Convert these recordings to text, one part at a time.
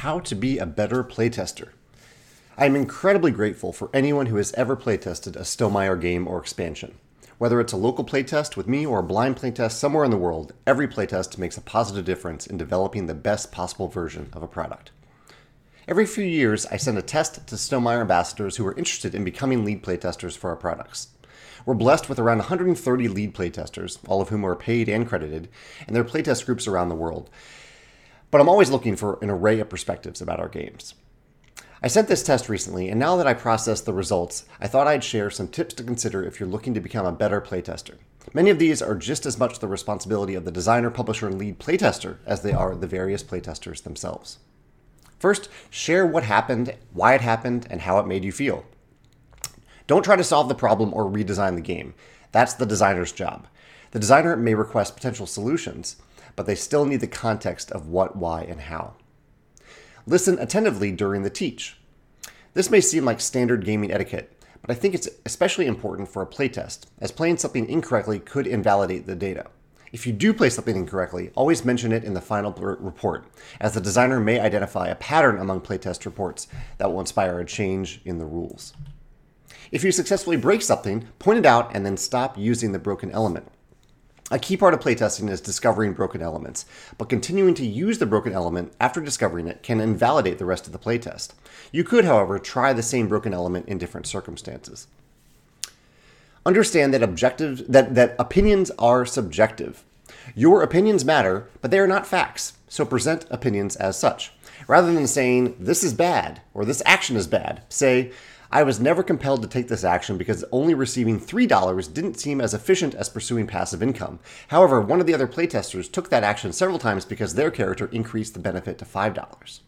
How to Be a Better Playtester. I am incredibly grateful for anyone who has ever playtested a Stonemaier game or expansion. Whether it's a local playtest with me or a blind playtest somewhere in the world, every playtest makes a positive difference in developing the best possible version of a product. Every few years, I send a test to Stonemaier ambassadors who are interested in becoming lead playtesters for our products. We're blessed with around 130 lead playtesters, all of whom are paid and credited, and their playtest groups around the world. But I'm always looking for an array of perspectives about our games. I sent this test recently, and now that I processed the results, I thought I'd share some tips to consider if you're looking to become a better playtester. Many of these are just as much the responsibility of the designer, publisher, and lead playtester as they are the various playtesters themselves. First, share what happened, why it happened, and how it made you feel. Don't try to solve the problem or redesign the game. That's the designer's job. The designer may request potential solutions, but they still need the context of what, why, and how. Listen attentively during the teach. This may seem like standard gaming etiquette, but I think it's especially important for a playtest, as playing something incorrectly could invalidate the data. If you do play something incorrectly, always mention it in the final report, as the designer may identify a pattern among playtest reports that will inspire a change in the rules. If you successfully break something, point it out and then stop using the broken element. A key part of playtesting is discovering broken elements, but continuing to use the broken element after discovering it can invalidate the rest of the playtest. You could, however, try the same broken element in different circumstances. Understand that objective that, that opinions are subjective. Your opinions matter, but they are not facts, so present opinions as such. Rather than saying, this is bad, or this action is bad, say, I was never compelled to take this action because only receiving $3 didn't seem as efficient as pursuing passive income. However, one of the other playtesters took that action several times because their character increased the benefit to $5.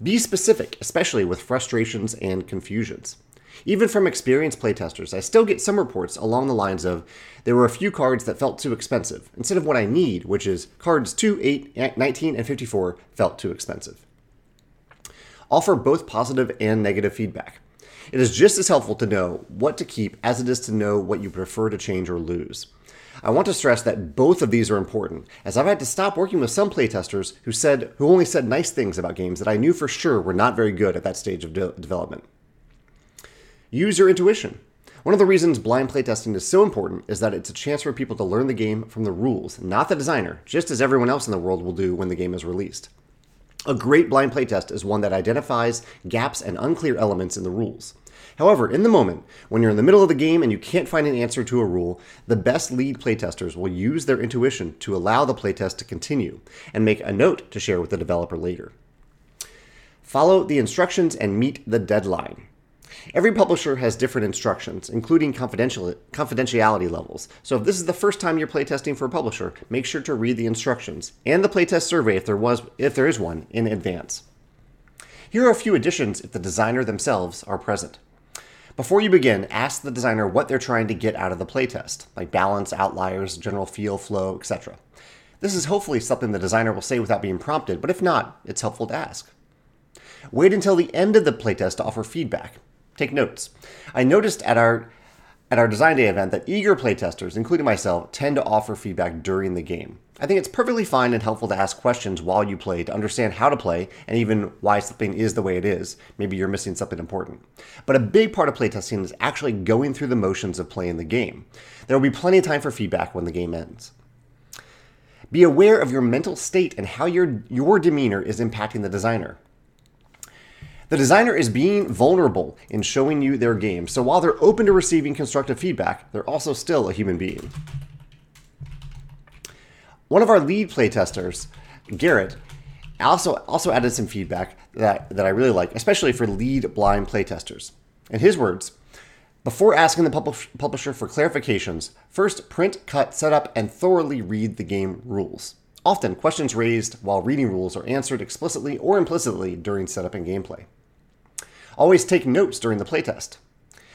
Be specific, especially with frustrations and confusions. Even from experienced playtesters, I still get some reports along the lines of there were a few cards that felt too expensive, instead of what I need, which is cards 2, 8, 19, and 54 felt too expensive. Offer both positive and negative feedback. It is just as helpful to know what to keep as it is to know what you prefer to change or lose. I want to stress that both of these are important, as I've had to stop working with some playtesters who said who only said nice things about games that I knew for sure were not very good at that stage of de- development. Use your intuition. One of the reasons blind playtesting is so important is that it's a chance for people to learn the game from the rules, not the designer, just as everyone else in the world will do when the game is released. A great blind playtest is one that identifies gaps and unclear elements in the rules. However, in the moment, when you're in the middle of the game and you can't find an answer to a rule, the best lead playtesters will use their intuition to allow the playtest to continue and make a note to share with the developer later. Follow the instructions and meet the deadline. Every publisher has different instructions, including confidential, confidentiality levels. So if this is the first time you're playtesting for a publisher, make sure to read the instructions and the playtest survey if there was if there is one in advance. Here are a few additions if the designer themselves are present. Before you begin, ask the designer what they're trying to get out of the playtest, like balance, outliers, general feel, flow, etc. This is hopefully something the designer will say without being prompted, but if not, it's helpful to ask. Wait until the end of the playtest to offer feedback. Take notes. I noticed at our at our design day event that eager playtesters, including myself, tend to offer feedback during the game. I think it's perfectly fine and helpful to ask questions while you play to understand how to play and even why something is the way it is. Maybe you're missing something important. But a big part of playtesting is actually going through the motions of playing the game. There will be plenty of time for feedback when the game ends. Be aware of your mental state and how your, your demeanor is impacting the designer. The designer is being vulnerable in showing you their game, so while they're open to receiving constructive feedback, they're also still a human being. One of our lead playtesters, Garrett, also also added some feedback that, that I really like, especially for lead blind playtesters. In his words, before asking the publish, publisher for clarifications, first print, cut, set up, and thoroughly read the game rules. Often, questions raised while reading rules are answered explicitly or implicitly during setup and gameplay. Always take notes during the playtest.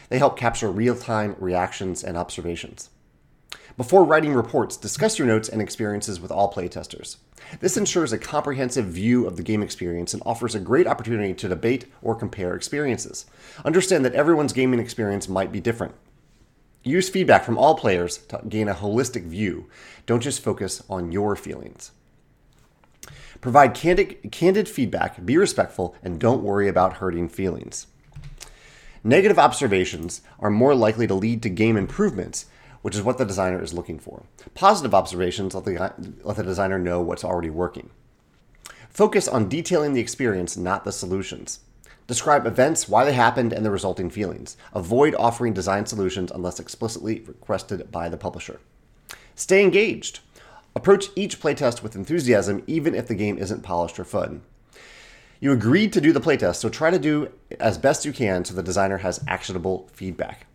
They help capture real time reactions and observations. Before writing reports, discuss your notes and experiences with all playtesters. This ensures a comprehensive view of the game experience and offers a great opportunity to debate or compare experiences. Understand that everyone's gaming experience might be different. Use feedback from all players to gain a holistic view. Don't just focus on your feelings. Provide candid, candid feedback, be respectful, and don't worry about hurting feelings. Negative observations are more likely to lead to game improvements, which is what the designer is looking for. Positive observations let the, let the designer know what's already working. Focus on detailing the experience, not the solutions. Describe events, why they happened, and the resulting feelings. Avoid offering design solutions unless explicitly requested by the publisher. Stay engaged. Approach each playtest with enthusiasm, even if the game isn't polished or fun. You agreed to do the playtest, so try to do as best you can so the designer has actionable feedback.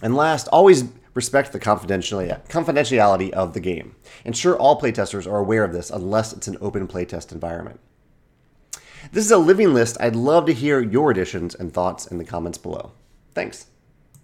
And last, always respect the confidentiality of the game. Ensure all playtesters are aware of this unless it's an open playtest environment. This is a living list. I'd love to hear your additions and thoughts in the comments below. Thanks.